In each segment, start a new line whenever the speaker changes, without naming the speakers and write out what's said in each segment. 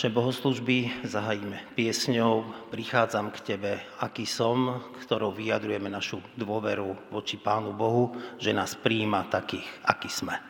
Naše bohoslužby zahajíme piesňou Prichádzam k Tebe, aký som, ktorou vyjadrujeme našu dôveru voči Pánu Bohu, že nás príjima takých, akí sme.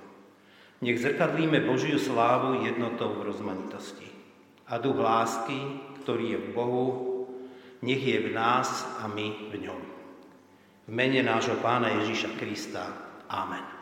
Nech zrkadlíme Božiu slávu jednotou v rozmanitosti. A duch lásky, ktorý je v Bohu, nech je v nás a my v ňom. V mene nášho Pána Ježíša Krista. Amen.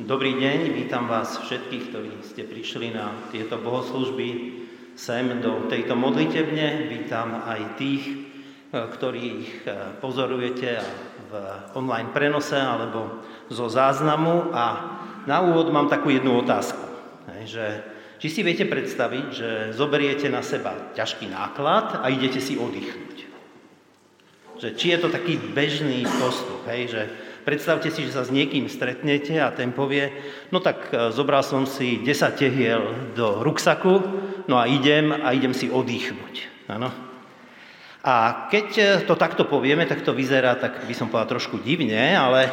Dobrý deň, vítam vás všetkých, ktorí ste prišli na tieto bohoslužby sem do tejto modlitebne. Vítam aj tých, ktorí ich pozorujete v online prenose alebo zo záznamu. A na úvod mám takú jednu otázku, že či si viete predstaviť, že zoberiete na seba ťažký náklad a idete si oddychnúť. Že či je to taký bežný postup, hej, že predstavte si, že sa s niekým stretnete a ten povie, no tak e, zobral som si 10 tehiel do ruksaku, no a idem a idem si oddychnúť. Ano? A keď e, to takto povieme, tak to vyzerá, tak by som povedal trošku divne, ale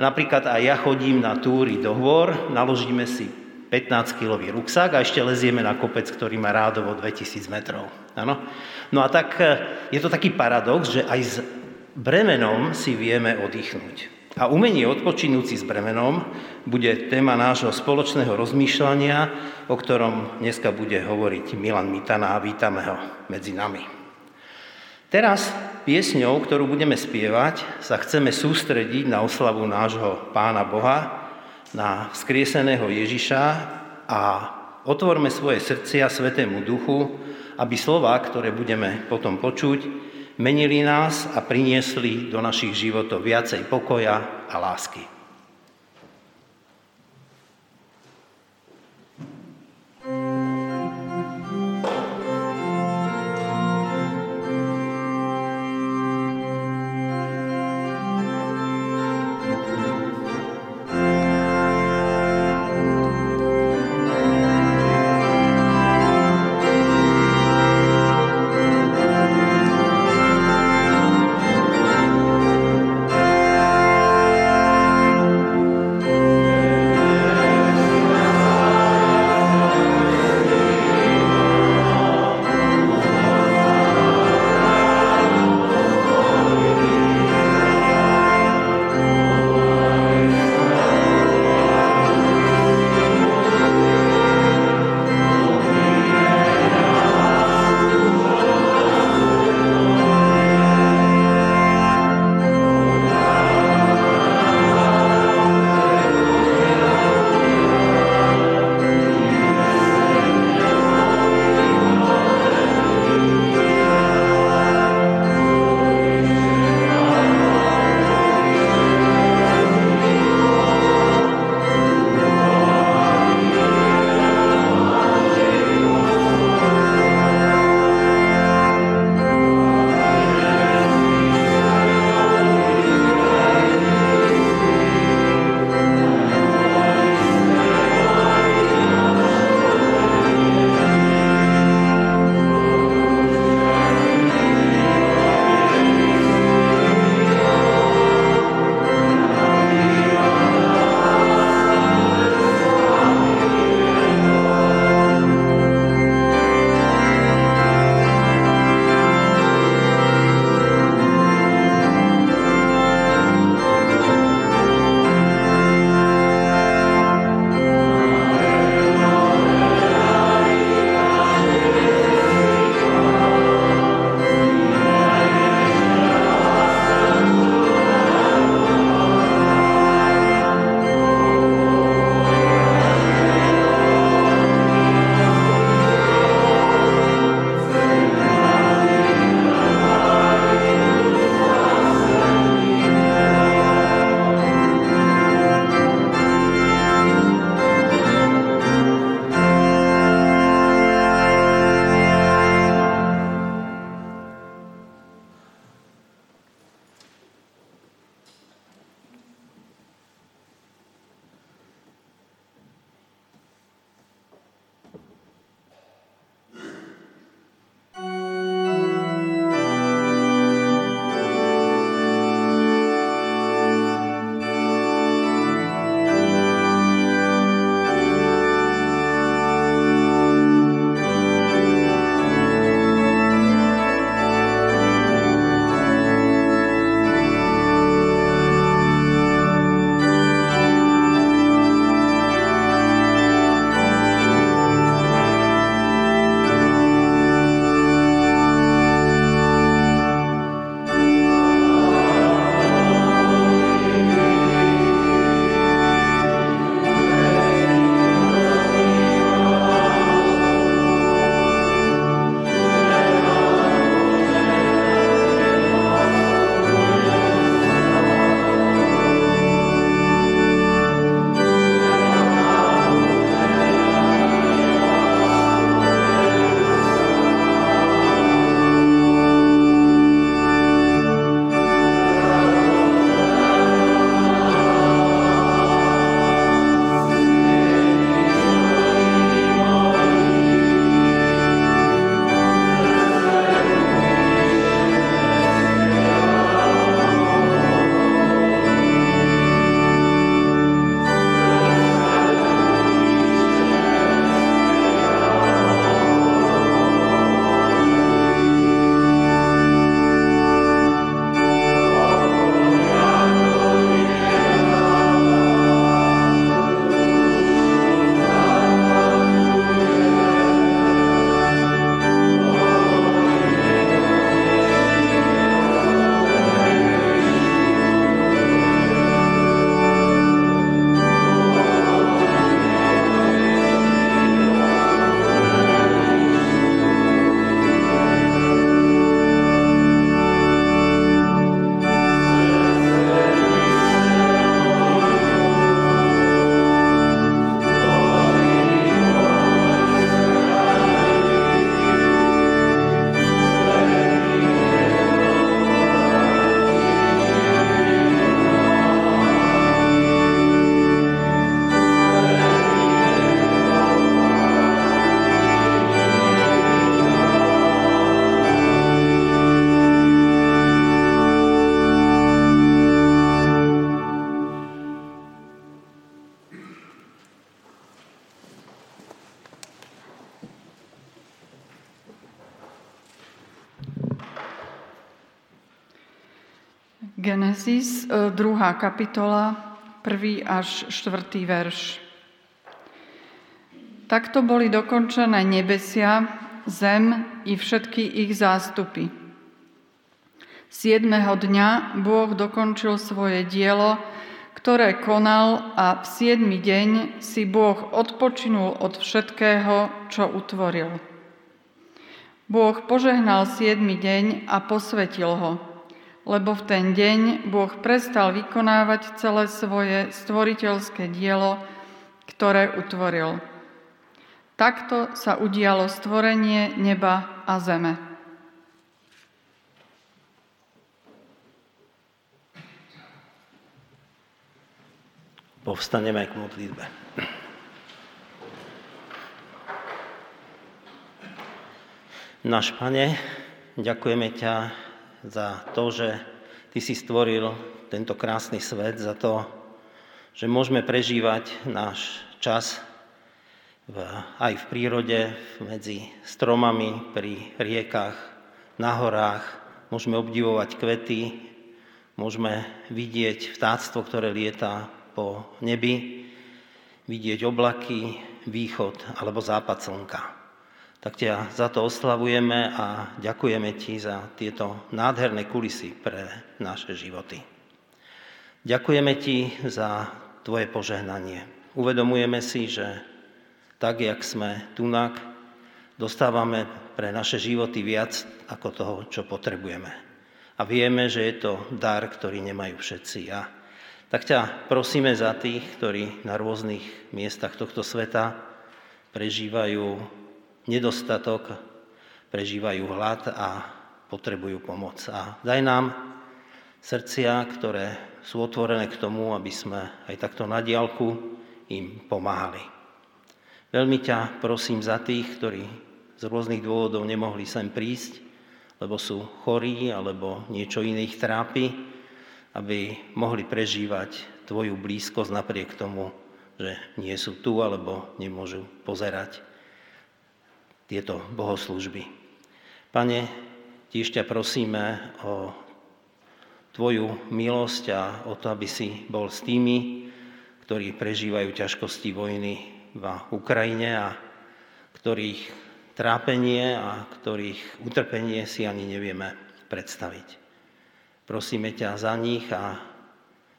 napríklad aj ja chodím na túry do hôr, naložíme si 15-kilový ruksak a ešte lezieme na kopec, ktorý má rádovo 2000 metrov. Ano? No a tak e, je to taký paradox, že aj s bremenom si vieme oddychnúť. A umenie odpočinúci s bremenom bude téma nášho spoločného rozmýšľania, o ktorom dneska bude hovoriť Milan Mitana a vítame ho medzi nami. Teraz piesňou, ktorú budeme spievať, sa chceme sústrediť na oslavu nášho Pána Boha, na vzkrieseného Ježiša a otvorme svoje srdcia Svetému Duchu, aby slova, ktoré budeme potom počuť, menili nás a priniesli do našich životov viacej pokoja a lásky.
Genesis, 2. E, kapitola, 1. až 4. verš. Takto boli dokončené nebesia, zem i všetky ich zástupy. Siedmeho dňa Boh dokončil svoje dielo, ktoré konal a v siedmy deň si Boh odpočinul od všetkého, čo utvoril. Boh požehnal siedmy deň a posvetil ho – lebo v ten deň Boh prestal vykonávať celé svoje stvoriteľské dielo, ktoré utvoril. Takto sa udialo stvorenie neba a zeme.
Povstaneme k modlitbe. Náš Pane, ďakujeme ťa za to, že Ty si stvoril tento krásny svet, za to, že môžeme prežívať náš čas v, aj v prírode, medzi stromami, pri riekach, na horách. Môžeme obdivovať kvety, môžeme vidieť vtáctvo, ktoré lieta po nebi, vidieť oblaky, východ alebo západ slnka tak ťa za to oslavujeme a ďakujeme ti za tieto nádherné kulisy pre naše životy. Ďakujeme ti za tvoje požehnanie. Uvedomujeme si, že tak, jak sme tunak, dostávame pre naše životy viac ako toho, čo potrebujeme. A vieme, že je to dar, ktorý nemajú všetci. A tak ťa prosíme za tých, ktorí na rôznych miestach tohto sveta prežívajú nedostatok, prežívajú hlad a potrebujú pomoc. A daj nám srdcia, ktoré sú otvorené k tomu, aby sme aj takto na diálku im pomáhali. Veľmi ťa prosím za tých, ktorí z rôznych dôvodov nemohli sem prísť, lebo sú chorí alebo niečo iné ich trápi, aby mohli prežívať tvoju blízkosť napriek tomu, že nie sú tu alebo nemôžu pozerať tieto bohoslužby. Pane, tiež ťa prosíme o Tvoju milosť a o to, aby si bol s tými, ktorí prežívajú ťažkosti vojny v Ukrajine a ktorých trápenie a ktorých utrpenie si ani nevieme predstaviť. Prosíme ťa za nich a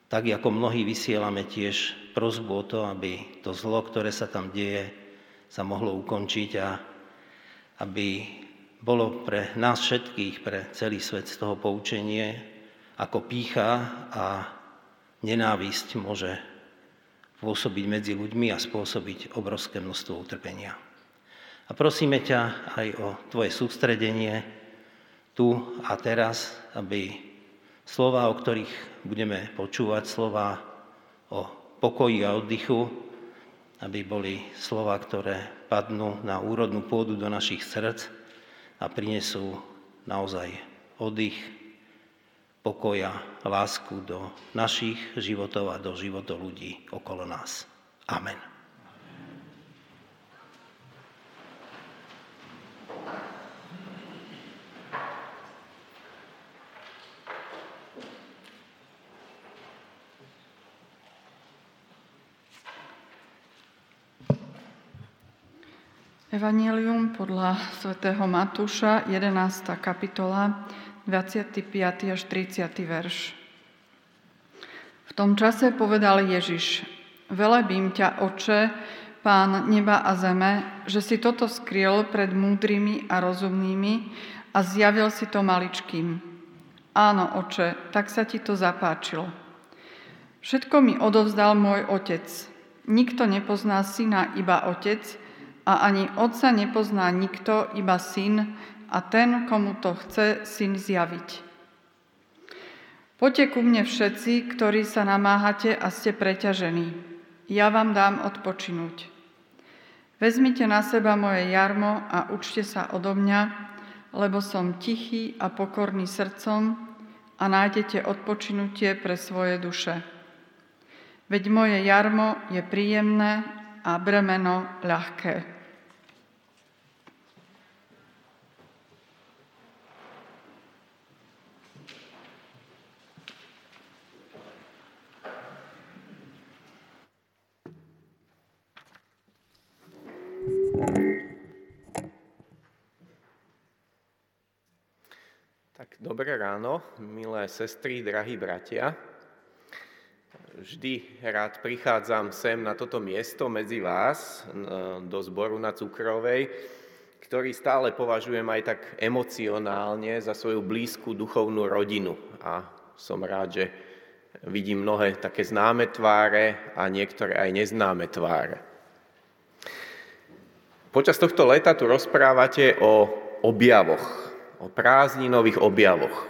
tak, ako mnohí vysielame tiež prozbu o to, aby to zlo, ktoré sa tam deje, sa mohlo ukončiť a aby bolo pre nás všetkých, pre celý svet z toho poučenie, ako pícha a nenávisť môže pôsobiť medzi ľuďmi a spôsobiť obrovské množstvo utrpenia. A prosíme ťa aj o tvoje sústredenie tu a teraz, aby slova, o ktorých budeme počúvať, slova o pokoji a oddychu, aby boli slova, ktoré padnú na úrodnú pôdu do našich srdc a prinesú naozaj oddych, pokoja, lásku do našich životov a do životov ľudí okolo nás. Amen.
Evangelium podľa svätého Matúša, 11. kapitola, 25. až 30. verš. V tom čase povedal Ježiš, velebím ťa, oče, pán neba a zeme, že si toto skryl pred múdrymi a rozumnými a zjavil si to maličkým. Áno, oče, tak sa ti to zapáčilo. Všetko mi odovzdal môj otec. Nikto nepozná syna, iba otec, a ani Otca nepozná nikto, iba Syn a ten, komu to chce Syn zjaviť. Poďte ku mne všetci, ktorí sa namáhate a ste preťažení. Ja vám dám odpočinúť. Vezmite na seba moje jarmo a učte sa odo mňa, lebo som tichý a pokorný srdcom a nájdete odpočinutie pre svoje duše. Veď moje jarmo je príjemné a bremeno ľahké.
Tak dobré ráno, milé sestry, drahí bratia. Vždy rád prichádzam sem na toto miesto medzi vás, do zboru na Cukrovej, ktorý stále považujem aj tak emocionálne za svoju blízku duchovnú rodinu. A som rád, že vidím mnohé také známe tváre a niektoré aj neznáme tváre. Počas tohto leta tu rozprávate o objavoch, o prázdninových objavoch.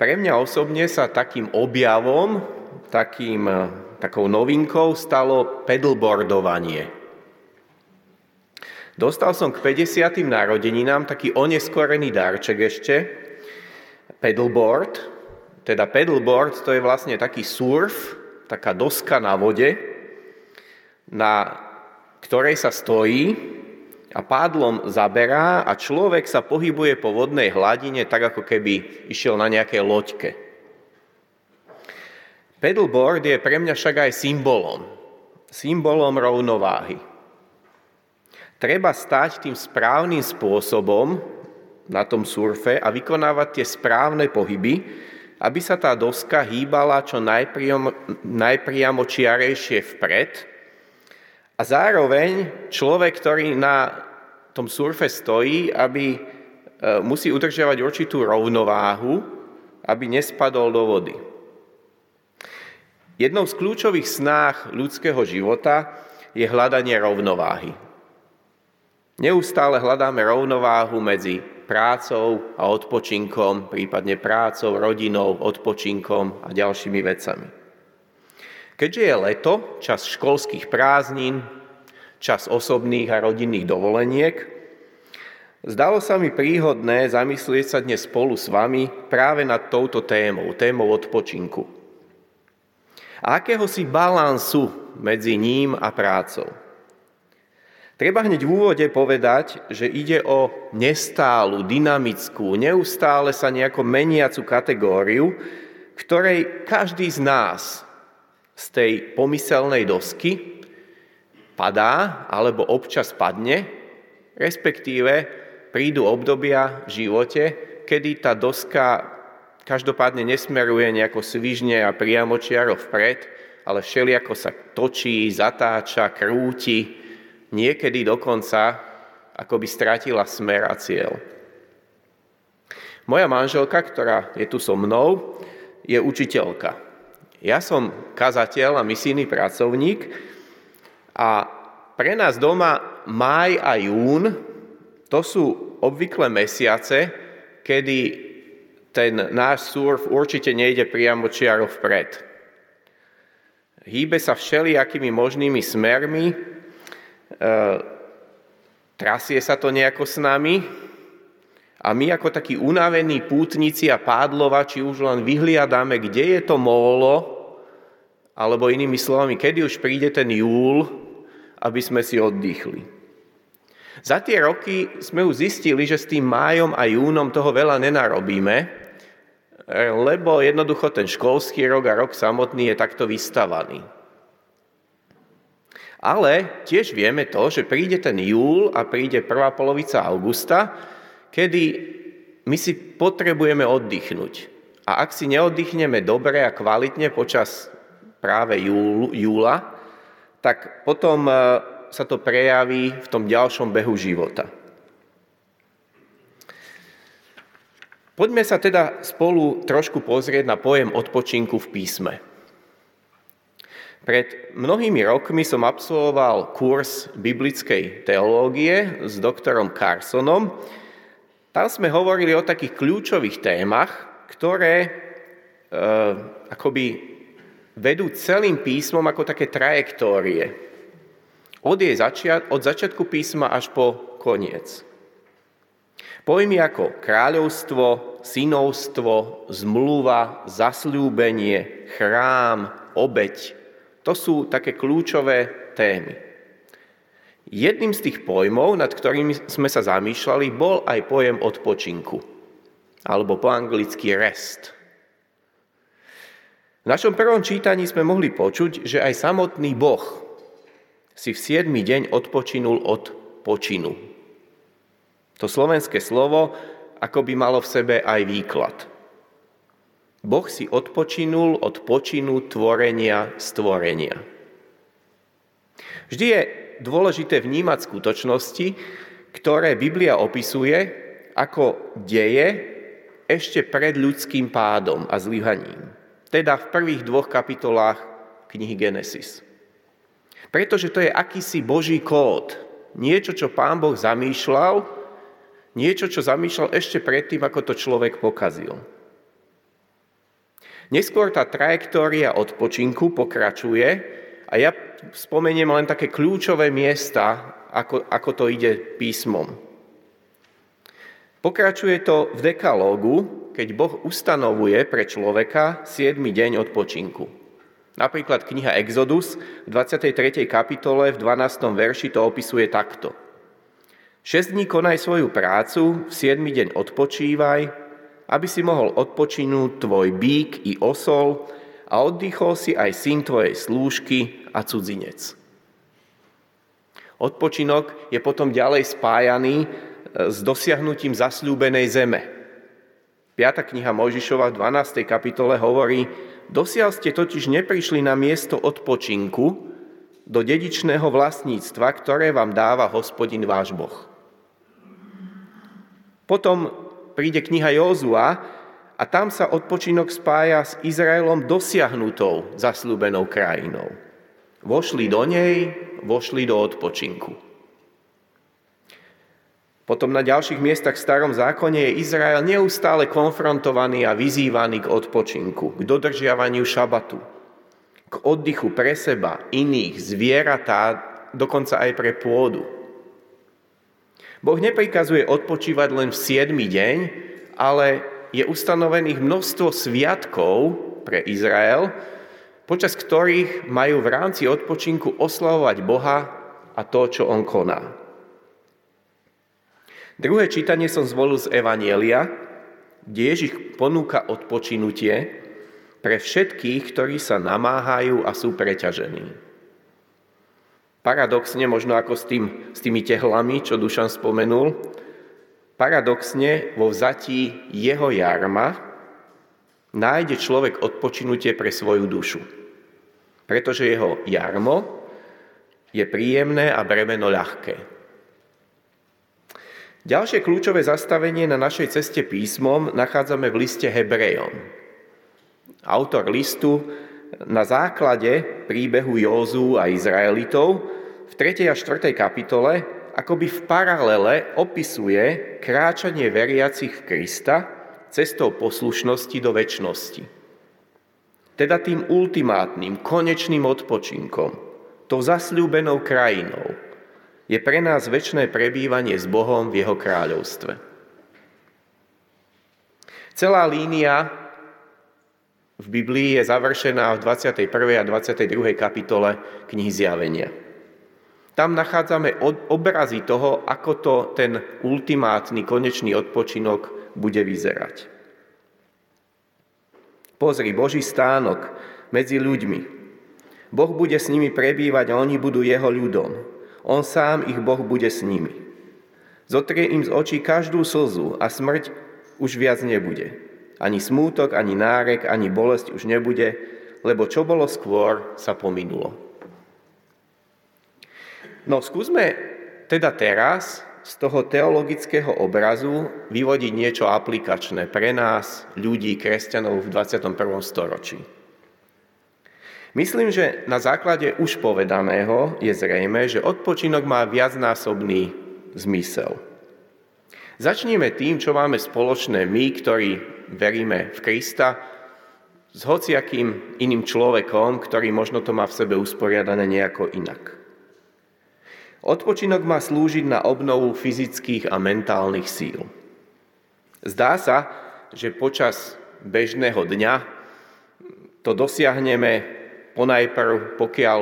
Pre mňa osobne sa takým objavom, takým, eh, takou novinkou stalo pedalboardovanie. Dostal som k 50. narodeninám taký oneskorený darček ešte, pedalboard. Teda pedalboard to je vlastne taký surf, taká doska na vode, na ktorej sa stojí a pádlom zaberá a človek sa pohybuje po vodnej hladine tak, ako keby išiel na nejakej loďke. Pedalboard je pre mňa však aj symbolom. Symbolom rovnováhy. Treba stať tým správnym spôsobom na tom surfe a vykonávať tie správne pohyby, aby sa tá doska hýbala čo najpriamočiarejšie vpred a zároveň človek, ktorý na tom surfe stojí, aby e, musí udržiavať určitú rovnováhu, aby nespadol do vody. Jednou z kľúčových snách ľudského života je hľadanie rovnováhy. Neustále hľadáme rovnováhu medzi prácou a odpočinkom, prípadne prácou, rodinou, odpočinkom a ďalšími vecami. Keďže je leto, čas školských prázdnin, čas osobných a rodinných dovoleniek, zdalo sa mi príhodné zamyslieť sa dnes spolu s vami práve nad touto témou, témou odpočinku. A akéhosi balansu medzi ním a prácou. Treba hneď v úvode povedať, že ide o nestálu, dynamickú, neustále sa nejako meniacu kategóriu, ktorej každý z nás z tej pomyselnej dosky padá alebo občas padne, respektíve prídu obdobia v živote, kedy tá doska každopádne nesmeruje nejako svižne a priamočiaro vpred, ale všelijako sa točí, zatáča, krúti, niekedy dokonca ako by stratila smer a cieľ. Moja manželka, ktorá je tu so mnou, je učiteľka. Ja som kazateľ a misijný pracovník a pre nás doma maj a jún to sú obvykle mesiace, kedy ten náš surf určite nejde priamo čiaro vpred. Hýbe sa všelijakými možnými smermi, e, trasie sa to nejako s nami a my ako takí unavení pútnici a pádlovači už len vyhliadáme, kde je to mólo, alebo inými slovami, kedy už príde ten júl, aby sme si oddychli. Za tie roky sme už zistili, že s tým májom a júnom toho veľa nenarobíme, lebo jednoducho ten školský rok a rok samotný je takto vystavaný. Ale tiež vieme to, že príde ten júl a príde prvá polovica augusta, kedy my si potrebujeme oddychnúť. A ak si neoddychneme dobre a kvalitne počas práve júl, júla, tak potom e, sa to prejaví v tom ďalšom behu života. Poďme sa teda spolu trošku pozrieť na pojem odpočinku v písme. Pred mnohými rokmi som absolvoval kurz biblickej teológie s doktorom Carsonom, tam sme hovorili o takých kľúčových témach, ktoré e, akoby vedú celým písmom ako také trajektórie. Od, jej začiat, od začiatku písma až po koniec. Pojmy ako kráľovstvo, synovstvo, zmluva, zasľúbenie, chrám, obeď, to sú také kľúčové témy. Jedným z tých pojmov, nad ktorými sme sa zamýšľali, bol aj pojem odpočinku, alebo po anglicky rest. V našom prvom čítaní sme mohli počuť, že aj samotný Boh si v 7. deň odpočinul od počinu. To slovenské slovo ako by malo v sebe aj výklad. Boh si odpočinul od počinu tvorenia stvorenia. Vždy je dôležité vnímať skutočnosti, ktoré Biblia opisuje ako deje ešte pred ľudským pádom a zlyhaním. Teda v prvých dvoch kapitolách knihy Genesis. Pretože to je akýsi Boží kód. Niečo, čo Pán Boh zamýšľal, niečo, čo zamýšľal ešte predtým, ako to človek pokazil. Neskôr tá trajektória odpočinku pokračuje a ja spomeniem len také kľúčové miesta, ako, ako to ide písmom. Pokračuje to v dekalógu, keď Boh ustanovuje pre človeka 7. deň odpočinku. Napríklad kniha Exodus v 23. kapitole v 12. verši to opisuje takto. 6 dní konaj svoju prácu, v 7. deň odpočívaj, aby si mohol odpočinúť tvoj bík i osol a oddychol si aj syn tvojej slúžky a cudzinec. Odpočinok je potom ďalej spájaný e, s dosiahnutím zasľúbenej zeme. 5. kniha Mojžišova v 12. kapitole hovorí, dosiaľ ste totiž neprišli na miesto odpočinku, do dedičného vlastníctva, ktoré vám dáva hospodin váš Boh. Potom príde kniha Józua a tam sa odpočinok spája s Izraelom dosiahnutou zaslúbenou krajinou. Vošli do nej, vošli do odpočinku. Potom na ďalších miestach v starom zákone je Izrael neustále konfrontovaný a vyzývaný k odpočinku, k dodržiavaniu šabatu, k oddychu pre seba, iných, zvieratá, dokonca aj pre pôdu. Boh neprikazuje odpočívať len v 7. deň, ale je ustanovených množstvo sviatkov pre Izrael, počas ktorých majú v rámci odpočinku oslavovať Boha a to, čo On koná. Druhé čítanie som zvolil z Evanielia, kde Ježiš ponúka odpočinutie pre všetkých, ktorí sa namáhajú a sú preťažení. Paradoxne, možno ako s, tým, s tými tehlami, čo Dušan spomenul, paradoxne vo vzatí jeho jarma nájde človek odpočinutie pre svoju dušu. Pretože jeho jarmo je príjemné a bremeno ľahké. Ďalšie kľúčové zastavenie na našej ceste písmom nachádzame v liste Hebrejom. Autor listu na základe príbehu Józu a Izraelitov v 3. a 4. kapitole akoby v paralele opisuje kráčanie veriacich v Krista cestou poslušnosti do väčšnosti. Teda tým ultimátnym, konečným odpočinkom, tou zasľúbenou krajinou, je pre nás väčšné prebývanie s Bohom v Jeho kráľovstve. Celá línia v Biblii je završená v 21. a 22. kapitole knihy Zjavenia. Tam nachádzame obrazy toho, ako to ten ultimátny, konečný odpočinok bude vyzerať. Pozri, Boží stánok medzi ľuďmi. Boh bude s nimi prebývať a oni budú jeho ľudom. On sám ich Boh bude s nimi. Zotrie im z očí každú slzu a smrť už viac nebude. Ani smútok, ani nárek, ani bolesť už nebude, lebo čo bolo skôr, sa pominulo. No skúsme teda teraz z toho teologického obrazu vyvodiť niečo aplikačné pre nás, ľudí, kresťanov v 21. storočí. Myslím, že na základe už povedaného je zrejme, že odpočinok má viacnásobný zmysel. Začneme tým, čo máme spoločné my, ktorí veríme v Krista, s hociakým iným človekom, ktorý možno to má v sebe usporiadané nejako inak. Odpočinok má slúžiť na obnovu fyzických a mentálnych síl. Zdá sa, že počas bežného dňa to dosiahneme ponajprv, pokiaľ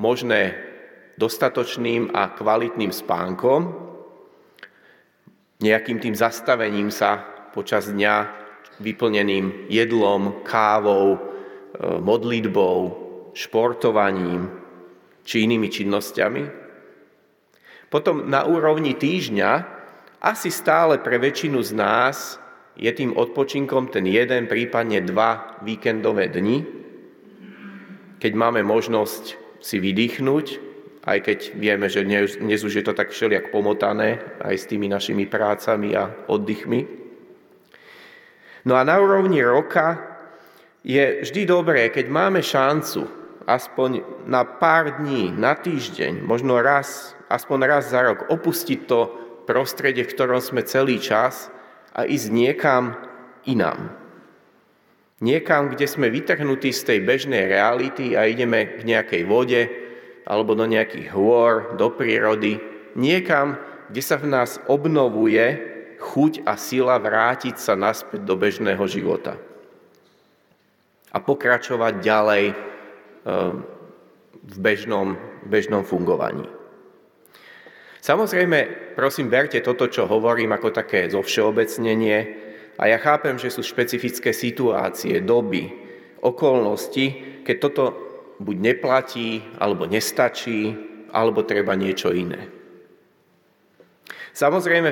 možné, dostatočným a kvalitným spánkom, nejakým tým zastavením sa počas dňa vyplneným jedlom, kávou, e, modlitbou, športovaním či inými činnosťami. Potom na úrovni týždňa asi stále pre väčšinu z nás je tým odpočinkom ten jeden, prípadne dva víkendové dni, keď máme možnosť si vydýchnuť, aj keď vieme, že dnes, už je to tak všelijak pomotané aj s tými našimi prácami a oddychmi. No a na úrovni roka je vždy dobré, keď máme šancu aspoň na pár dní, na týždeň, možno raz, aspoň raz za rok opustiť to prostredie, v ktorom sme celý čas a ísť niekam inám. Niekam, kde sme vytrhnutí z tej bežnej reality a ideme k nejakej vode alebo do nejakých hôr, do prírody. Niekam, kde sa v nás obnovuje chuť a sila vrátiť sa naspäť do bežného života. A pokračovať ďalej eh, v bežnom, bežnom fungovaní. Samozrejme, prosím, berte toto, čo hovorím, ako také zovšeobecnenie. A ja chápem, že sú špecifické situácie, doby, okolnosti, keď toto buď neplatí, alebo nestačí, alebo treba niečo iné. Samozrejme,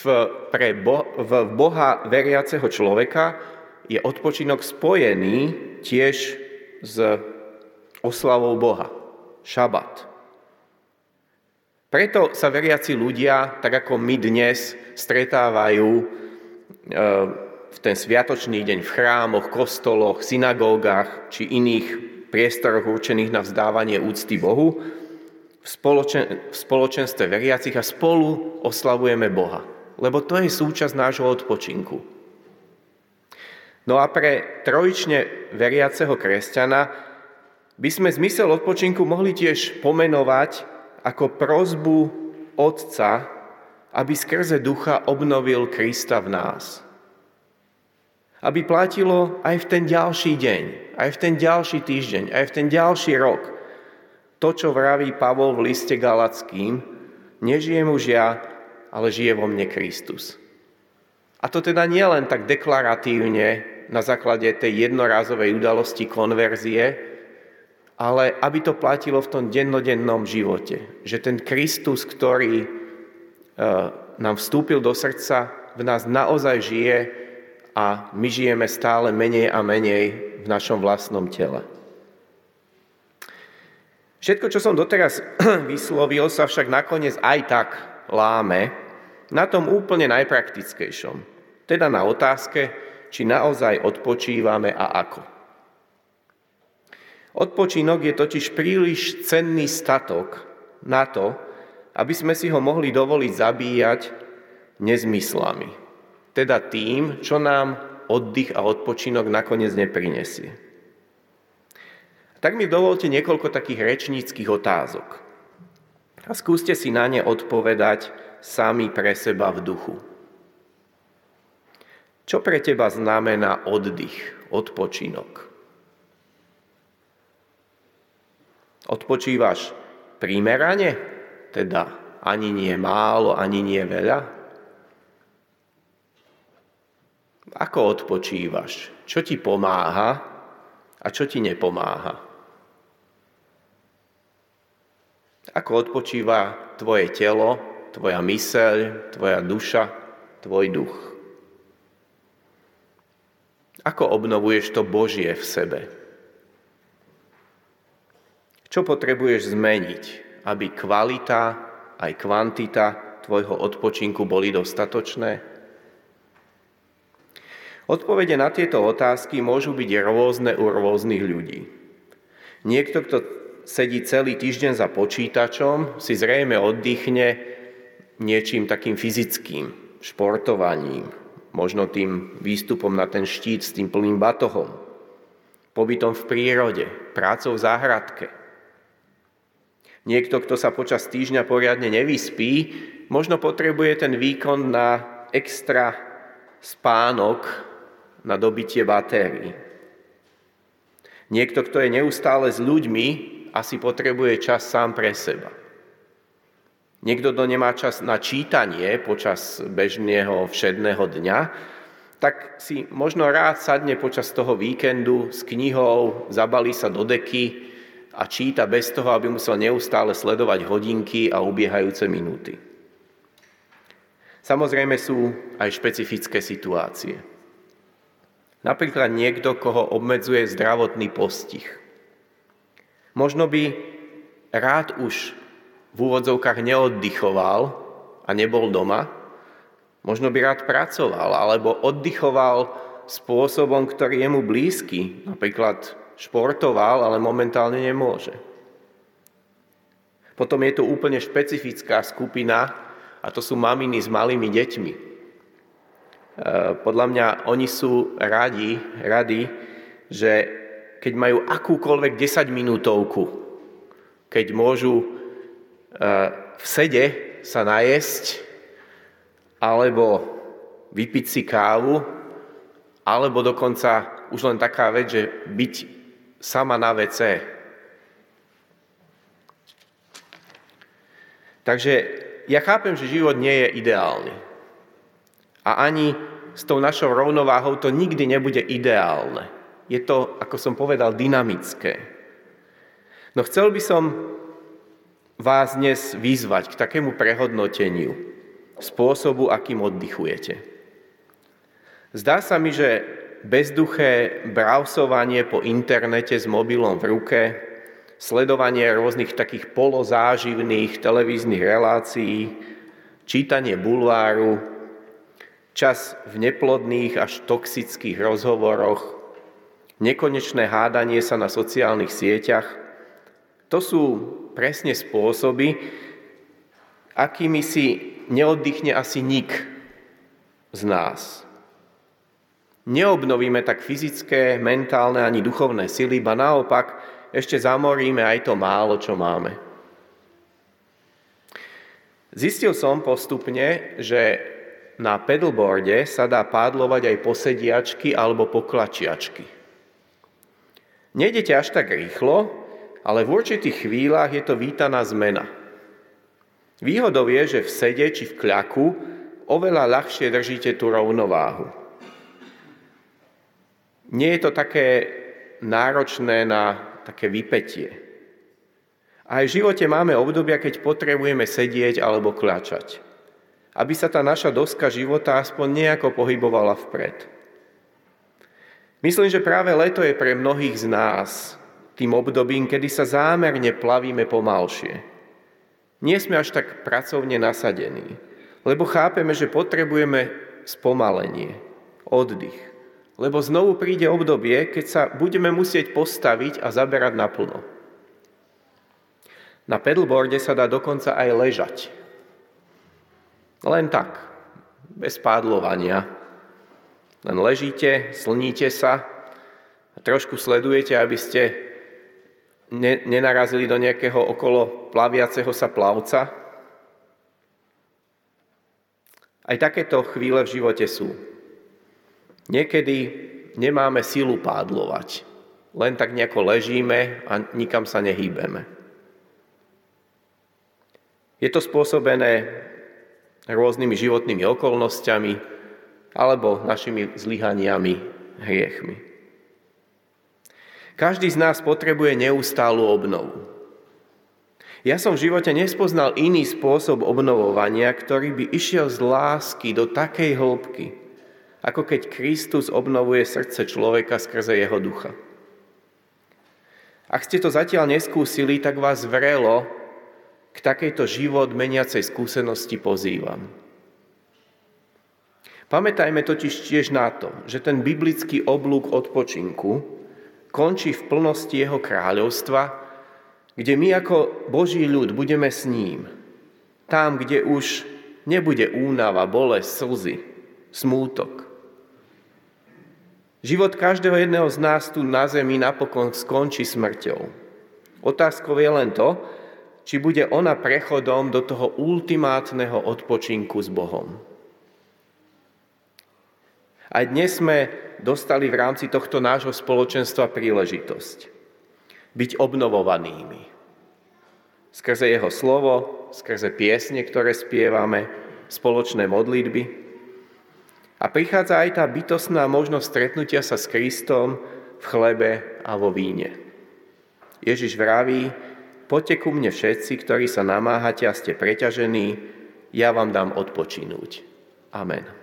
v, pre bo, v Boha veriaceho človeka je odpočinok spojený tiež s oslavou Boha. Šabat. Preto sa veriaci ľudia, tak ako my dnes, stretávajú e, v ten sviatočný deň v chrámoch, kostoloch, synagógach či iných priestoroch určených na vzdávanie úcty Bohu, v, spoločen- spoločenstve veriacich a spolu oslavujeme Boha. Lebo to je súčasť nášho odpočinku. No a pre trojične veriaceho kresťana by sme zmysel odpočinku mohli tiež pomenovať ako prozbu Otca, aby skrze ducha obnovil Krista v nás. Aby platilo aj v ten ďalší deň, aj v ten ďalší týždeň, aj v ten ďalší rok. To, čo vraví Pavol v liste Galackým, nežijem už ja, ale žije vo mne Kristus. A to teda nie len tak deklaratívne na základe tej jednorázovej udalosti konverzie, ale aby to platilo v tom dennodennom živote. Že ten Kristus, ktorý e, nám vstúpil do srdca, v nás naozaj žije a my žijeme stále menej a menej v našom vlastnom tele. Všetko, čo som doteraz vyslovil, sa však nakoniec aj tak láme na tom úplne najpraktickejšom, teda na otázke, či naozaj odpočívame a ako. Odpočinok je totiž príliš cenný statok na to, aby sme si ho mohli dovoliť zabíjať nezmyslami. Teda tým, čo nám oddych a odpočinok nakoniec neprinesie. Tak mi dovolte niekoľko takých rečníckých otázok. A skúste si na ne odpovedať sami pre seba v duchu. Čo pre teba znamená oddych, odpočinok? Odpočívaš primerane, teda ani nie málo, ani nie veľa? Ako odpočívaš? Čo ti pomáha a čo ti nepomáha? Ako odpočíva tvoje telo, tvoja myseľ, tvoja duša, tvoj duch? Ako obnovuješ to Božie v sebe? Čo potrebuješ zmeniť, aby kvalita aj kvantita tvojho odpočinku boli dostatočné? Odpovede na tieto otázky môžu byť rôzne u rôznych ľudí. Niekto, kto sedí celý týždeň za počítačom, si zrejme oddychne niečím takým fyzickým, športovaním, možno tým výstupom na ten štít s tým plným batohom, pobytom v prírode, prácou v záhradke – Niekto, kto sa počas týždňa poriadne nevyspí, možno potrebuje ten výkon na extra spánok, na dobitie batérií. Niekto, kto je neustále s ľuďmi, asi potrebuje čas sám pre seba. Niekto, kto nemá čas na čítanie počas bežného všedného dňa, tak si možno rád sadne počas toho víkendu s knihou, zabalí sa do deky a číta bez toho, aby musel neustále sledovať hodinky a ubiehajúce minúty. Samozrejme sú aj špecifické situácie. Napríklad niekto, koho obmedzuje zdravotný postih. Možno by rád už v úvodzovkách neoddychoval a nebol doma. Možno by rád pracoval alebo oddychoval spôsobom, ktorý je mu blízky. Napríklad športoval, ale momentálne nemôže. Potom je tu úplne špecifická skupina a to sú maminy s malými deťmi. Eh, podľa mňa oni sú radi, radi, že keď majú akúkoľvek 10 minútovku, keď môžu eh, v sede sa najesť, alebo vypiť si kávu, alebo dokonca už len taká vec, že byť sama na WC. Takže ja chápem, že život nie je ideálny. A ani s tou našou rovnováhou to nikdy nebude ideálne. Je to, ako som povedal, dynamické. No chcel by som vás dnes vyzvať k takému prehodnoteniu spôsobu, akým oddychujete. Zdá sa mi, že bezduché browsovanie po internete s mobilom v ruke, sledovanie rôznych takých polozáživných televíznych relácií, čítanie bulváru, čas v neplodných až toxických rozhovoroch, nekonečné hádanie sa na sociálnych sieťach. To sú presne spôsoby, akými si neoddychne asi nik z nás. Neobnovíme tak fyzické, mentálne ani duchovné sily, ba naopak ešte zamoríme aj to málo, čo máme. Zistil som postupne, že na pedalboarde sa dá pádlovať aj posediačky alebo poklačiačky. Nejdete až tak rýchlo, ale v určitých chvíľach je to vítaná zmena. Výhodou je, že v sede či v kľaku oveľa ľahšie držíte tú rovnováhu. Nie je to také náročné na také vypetie. Aj v živote máme obdobia, keď potrebujeme sedieť alebo kľačať aby sa tá naša doska života aspoň nejako pohybovala vpred. Myslím, že práve leto je pre mnohých z nás tým obdobím, kedy sa zámerne plavíme pomalšie. Nie sme až tak pracovne nasadení, lebo chápeme, že potrebujeme spomalenie, oddych. Lebo znovu príde obdobie, keď sa budeme musieť postaviť a zaberať naplno. Na pedalboarde sa dá dokonca aj ležať. Len tak, bez pádlovania. Len ležíte, slníte sa a trošku sledujete, aby ste nenarazili do nejakého okolo plaviaceho sa plavca. Aj takéto chvíle v živote sú. Niekedy nemáme silu pádlovať. Len tak nejako ležíme a nikam sa nehýbeme. Je to spôsobené rôznymi životnými okolnostiami alebo našimi zlyhaniami, hriechmi. Každý z nás potrebuje neustálu obnovu. Ja som v živote nespoznal iný spôsob obnovovania, ktorý by išiel z lásky do takej hĺbky, ako keď Kristus obnovuje srdce človeka skrze jeho ducha. Ak ste to zatiaľ neskúsili, tak vás vrelo k takejto život meniacej skúsenosti pozývam. Pamätajme totiž tiež na to, že ten biblický oblúk odpočinku končí v plnosti jeho kráľovstva, kde my ako Boží ľud budeme s ním. Tam, kde už nebude únava, bolesť, slzy, smútok. Život každého jedného z nás tu na zemi napokon skončí smrťou. Otázkou je len to, či bude ona prechodom do toho ultimátneho odpočinku s Bohom. Aj dnes sme dostali v rámci tohto nášho spoločenstva príležitosť byť obnovovanými. Skrze jeho slovo, skrze piesne, ktoré spievame, spoločné modlitby. A prichádza aj tá bytostná možnosť stretnutia sa s Kristom v chlebe a vo víne. Ježiš vraví, Poďte ku mne všetci, ktorí sa namáhate a ste preťažení, ja vám dám odpočinúť. Amen.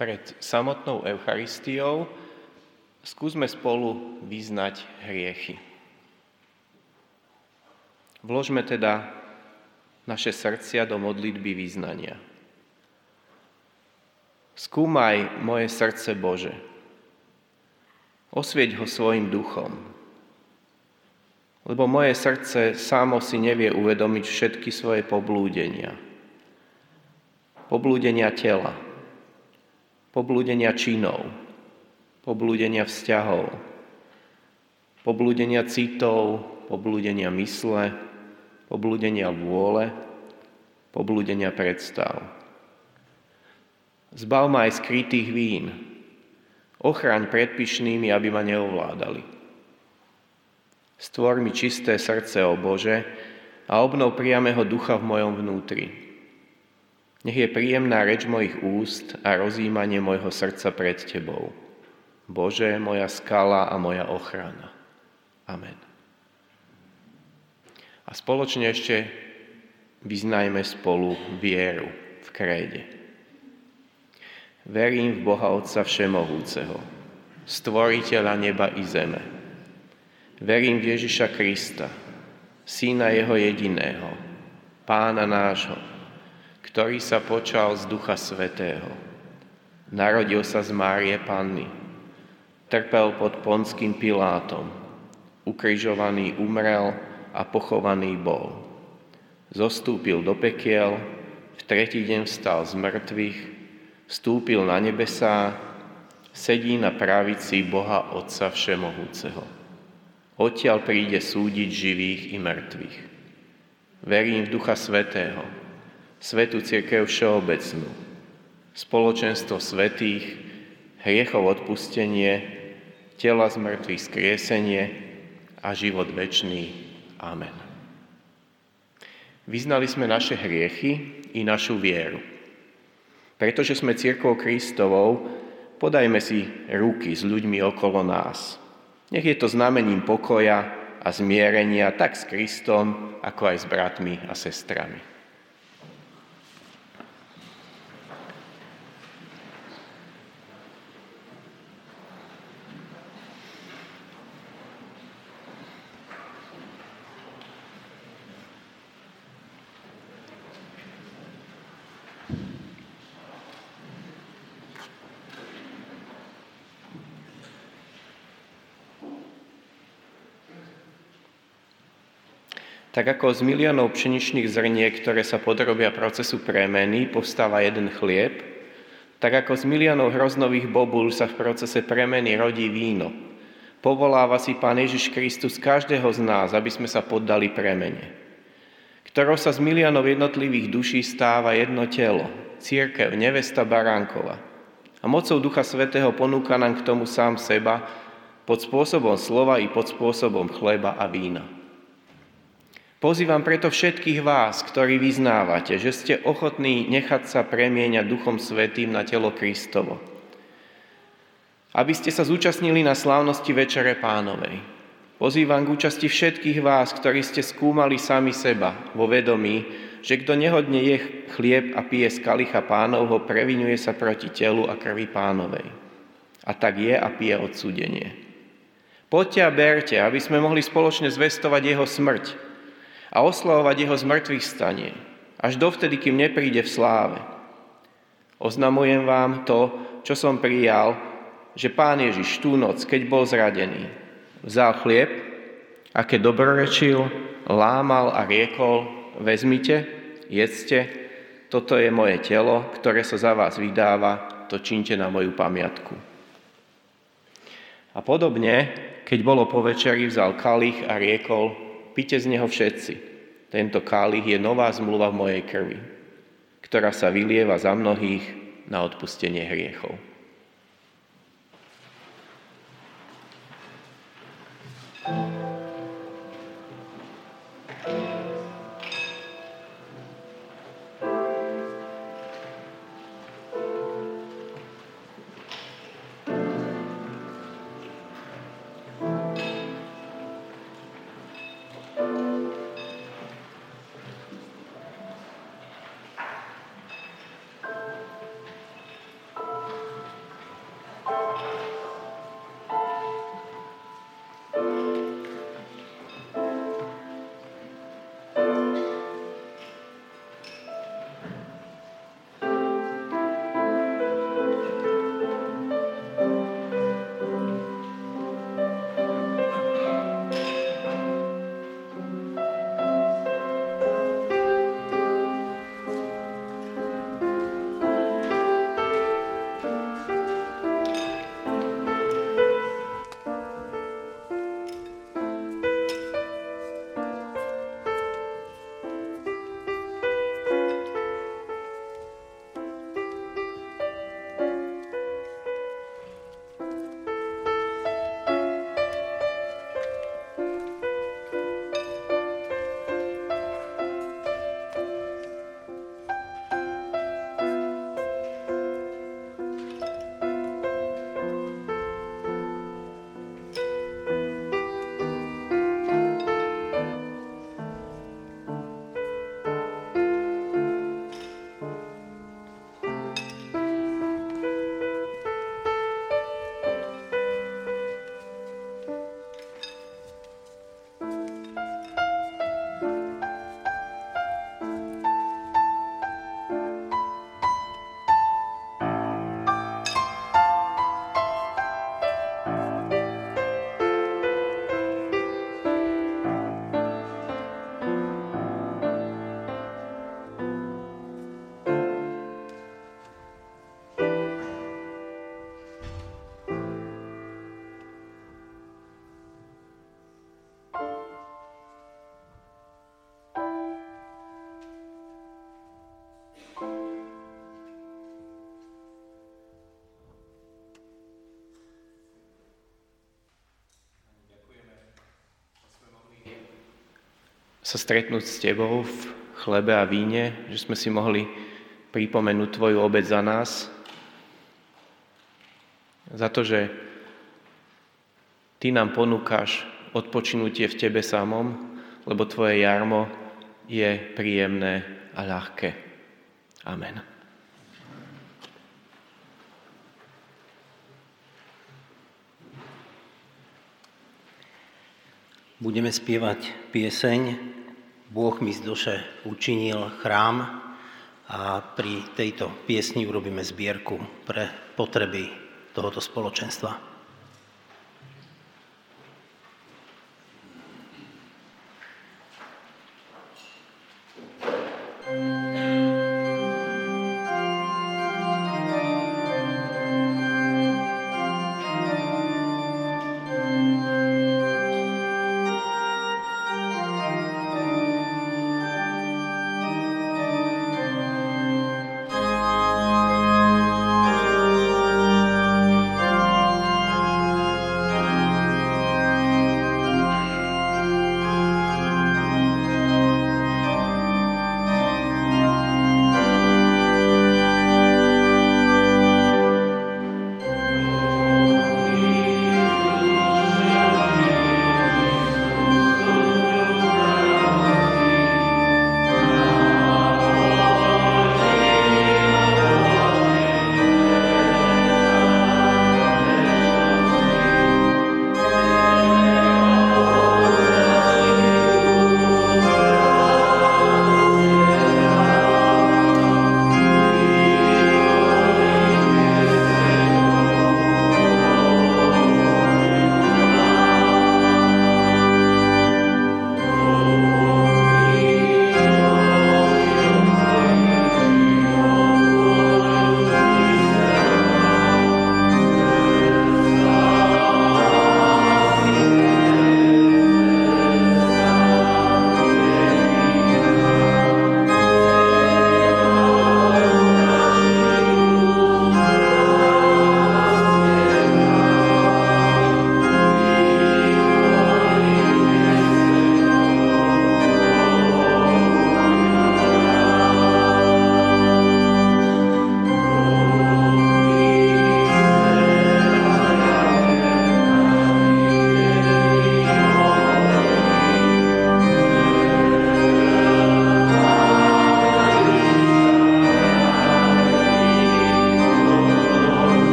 Pred samotnou Eucharistiou skúsme spolu vyznať hriechy. Vložme teda naše srdcia do modlitby význania. Skúmaj moje srdce Bože. Osvieť ho svojim duchom. Lebo moje srdce samo si nevie uvedomiť všetky svoje poblúdenia. Poblúdenia tela, poblúdenia činov, poblúdenia vzťahov, poblúdenia citov, poblúdenia mysle, poblúdenia vôle, poblúdenia predstav. Zbav ma aj skrytých vín, ochraň pred pyšnými, aby ma neovládali. Stvor mi čisté srdce, o Bože, a obnov priamého ducha v mojom vnútri. Nech je príjemná reč mojich úst a rozjímanie mojho srdca pred Tebou. Bože, moja skala a moja ochrana. Amen. A spoločne ešte vyznajme spolu vieru v kréde. Verím v Boha Otca Všemohúceho, stvoriteľa neba i zeme. Verím v Ježiša Krista, Syna Jeho jediného, Pána nášho, ktorý sa počal z Ducha Svetého. Narodil sa z Márie Panny, trpel pod Ponským Pilátom, ukrižovaný umrel, a pochovaný bol. Zostúpil do pekiel, v tretí deň vstal z mŕtvych, vstúpil na nebesá, sedí na pravici Boha Otca Všemohúceho. Odtiaľ príde súdiť živých i mŕtvych. Verím v Ducha Svetého, Svetu Církev Všeobecnú, spoločenstvo svetých, hriechov odpustenie, tela z mŕtvych skriesenie a život večný. Amen. Vyznali sme naše hriechy i našu vieru. Pretože sme církvou Kristovou, podajme si ruky s ľuďmi okolo nás. Nech je to znamením pokoja a zmierenia tak s Kristom, ako aj s bratmi a sestrami. Tak ako z miliónov pšeničných zrniek, ktoré sa podrobia procesu premeny, postáva jeden chlieb, tak ako z miliónov hroznových bobul sa v procese premeny rodí víno. Povoláva si Pán Ježiš Kristus každého z nás, aby sme sa poddali premene. Ktorou sa z miliónov jednotlivých duší stáva jedno telo, církev, nevesta Baránkova. A mocou Ducha Svetého ponúka nám k tomu sám seba pod spôsobom slova i pod spôsobom chleba a vína. Pozývam preto všetkých vás, ktorí vyznávate, že ste ochotní nechať sa premieňať Duchom Svetým na telo Kristovo. Aby ste sa zúčastnili na slávnosti Večere Pánovej. Pozývam k účasti všetkých vás, ktorí ste skúmali sami seba vo vedomí, že kto nehodne je chlieb a pije z kalicha pánovho, previnuje sa proti telu a krvi pánovej. A tak je a pije odsúdenie. Poďte a berte, aby sme mohli spoločne zvestovať jeho smrť, a oslavovať jeho zmrtvých stanie, až dovtedy, kým nepríde v sláve. Oznamujem vám to, čo som prijal, že pán Ježiš tú noc, keď bol zradený, vzal chlieb a keď dobrorečil, lámal a riekol, vezmite, jedzte, toto je moje telo, ktoré sa za vás vydáva, to činte na moju pamiatku. A podobne, keď bolo po večeri, vzal kalich a riekol, pite z neho všetci. Tento kálich je nová zmluva v mojej krvi, ktorá sa vylieva za mnohých na odpustenie hriechov. Sa stretnúť s Tebou v chlebe a víne, že sme si mohli pripomenúť Tvoju obec za nás, za to, že Ty nám ponúkaš odpočinutie v Tebe samom, lebo Tvoje jarmo je príjemné a ľahké. Amen.
Budeme spievať pieseň Boh mi z duše učinil chrám a pri tejto piesni urobíme zbierku pre potreby tohoto spoločenstva.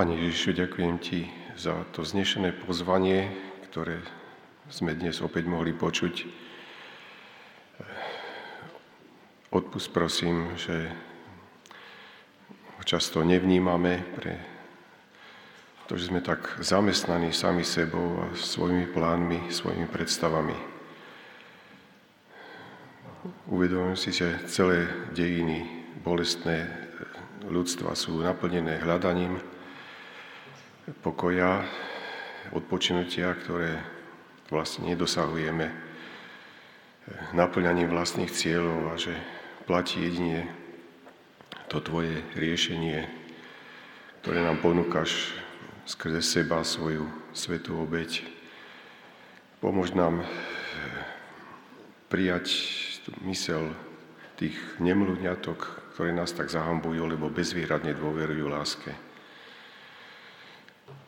Pane Ježišu, ďakujem Ti za to znešené pozvanie, ktoré sme dnes opäť mohli počuť. Odpust prosím, že ho často nevnímame pre to, že sme tak zamestnaní sami sebou a svojimi plánmi, svojimi predstavami. Uvedomujem si, že celé dejiny bolestné ľudstva sú naplnené hľadaním, pokoja, odpočinutia, ktoré vlastne nedosahujeme naplňaním vlastných cieľov a že platí jedine to tvoje riešenie, ktoré nám ponúkaš skrze seba svoju svetú obeď. Pomôž nám prijať mysel tých nemluvňatok, ktoré nás tak zahambujú, lebo bezvýhradne dôverujú láske.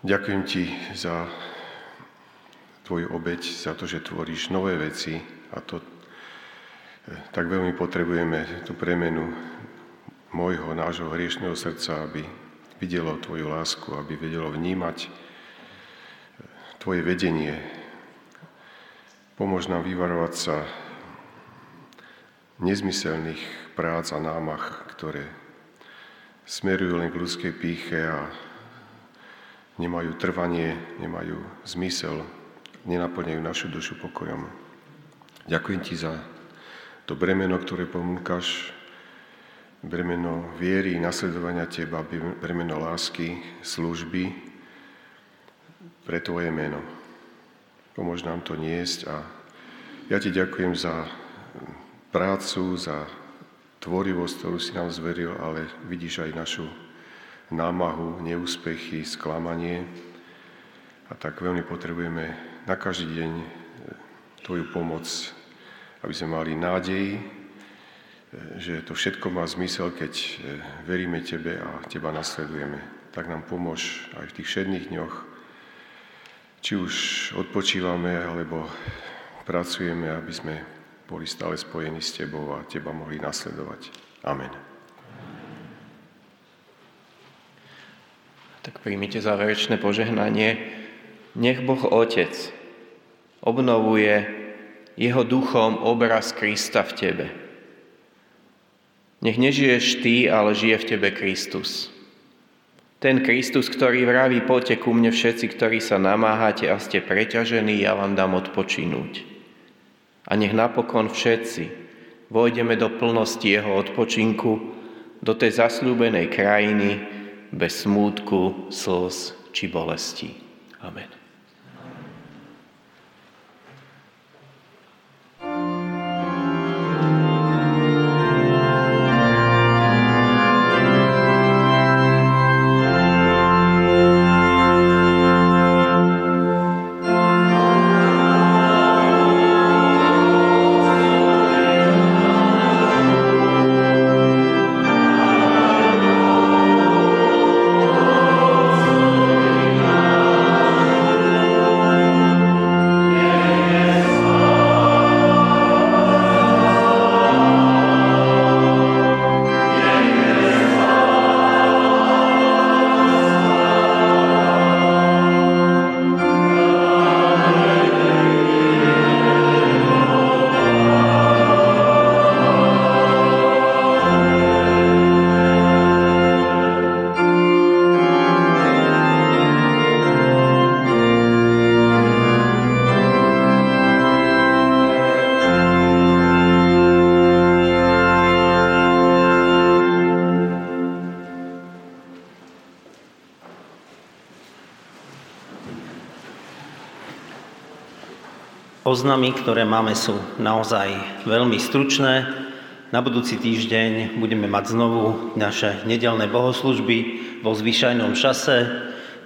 Ďakujem Ti za Tvoju obeď, za to, že tvoríš nové veci a to tak veľmi potrebujeme tú premenu môjho, nášho hriešného srdca, aby videlo Tvoju lásku, aby vedelo vnímať Tvoje vedenie. Pomôž nám vyvarovať sa nezmyselných prác a námach, ktoré smerujú len k ľudskej píche a nemajú trvanie, nemajú zmysel, nenaplňajú našu dušu pokojom. Ďakujem Ti za to bremeno, ktoré ponúkaš, bremeno viery, nasledovania Teba, bremeno lásky, služby pre Tvoje meno. Pomôž nám to niesť a ja Ti ďakujem za prácu, za tvorivosť, ktorú si nám zveril, ale vidíš aj našu námahu, neúspechy, sklamanie. A tak veľmi potrebujeme na každý deň e, Tvoju pomoc, aby sme mali nádej, e, že to všetko má zmysel, keď e, veríme Tebe a Teba nasledujeme. Tak nám pomôž aj v tých všedných dňoch, či už odpočívame, alebo pracujeme, aby sme boli stále spojení s Tebou a Teba mohli nasledovať. Amen.
Tak príjmite záverečné požehnanie. Nech Boh Otec obnovuje jeho duchom obraz Krista v tebe. Nech nežiješ ty, ale žije v tebe Kristus. Ten Kristus, ktorý vraví, poďte ku mne všetci, ktorí sa namáhate a ste preťažení, ja vám dám odpočinúť. A nech napokon všetci vojdeme do plnosti jeho odpočinku, do tej zasľúbenej krajiny bez smútku, slz či bolesti. Amen.
Oznamy, ktoré máme, sú naozaj veľmi stručné. Na budúci týždeň budeme mať znovu naše nedelné bohoslužby vo zvyšajnom čase.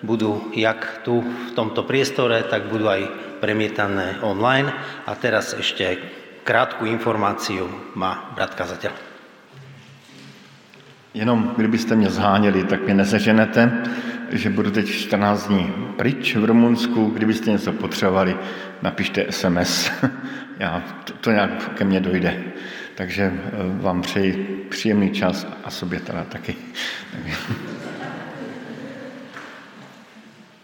Budú jak tu v tomto priestore, tak budú aj premietané online. A teraz ešte krátku informáciu má brat kazateľ.
Jenom kdybyste mě zháněli, tak mě neseženete, že budu teď 14 dní pryč v Rumunsku. Kdybyste něco potřebovali, napište SMS. Já, to, to nějak ke mně dojde. Takže eh, vám přeji příjemný čas a sobě teda taky.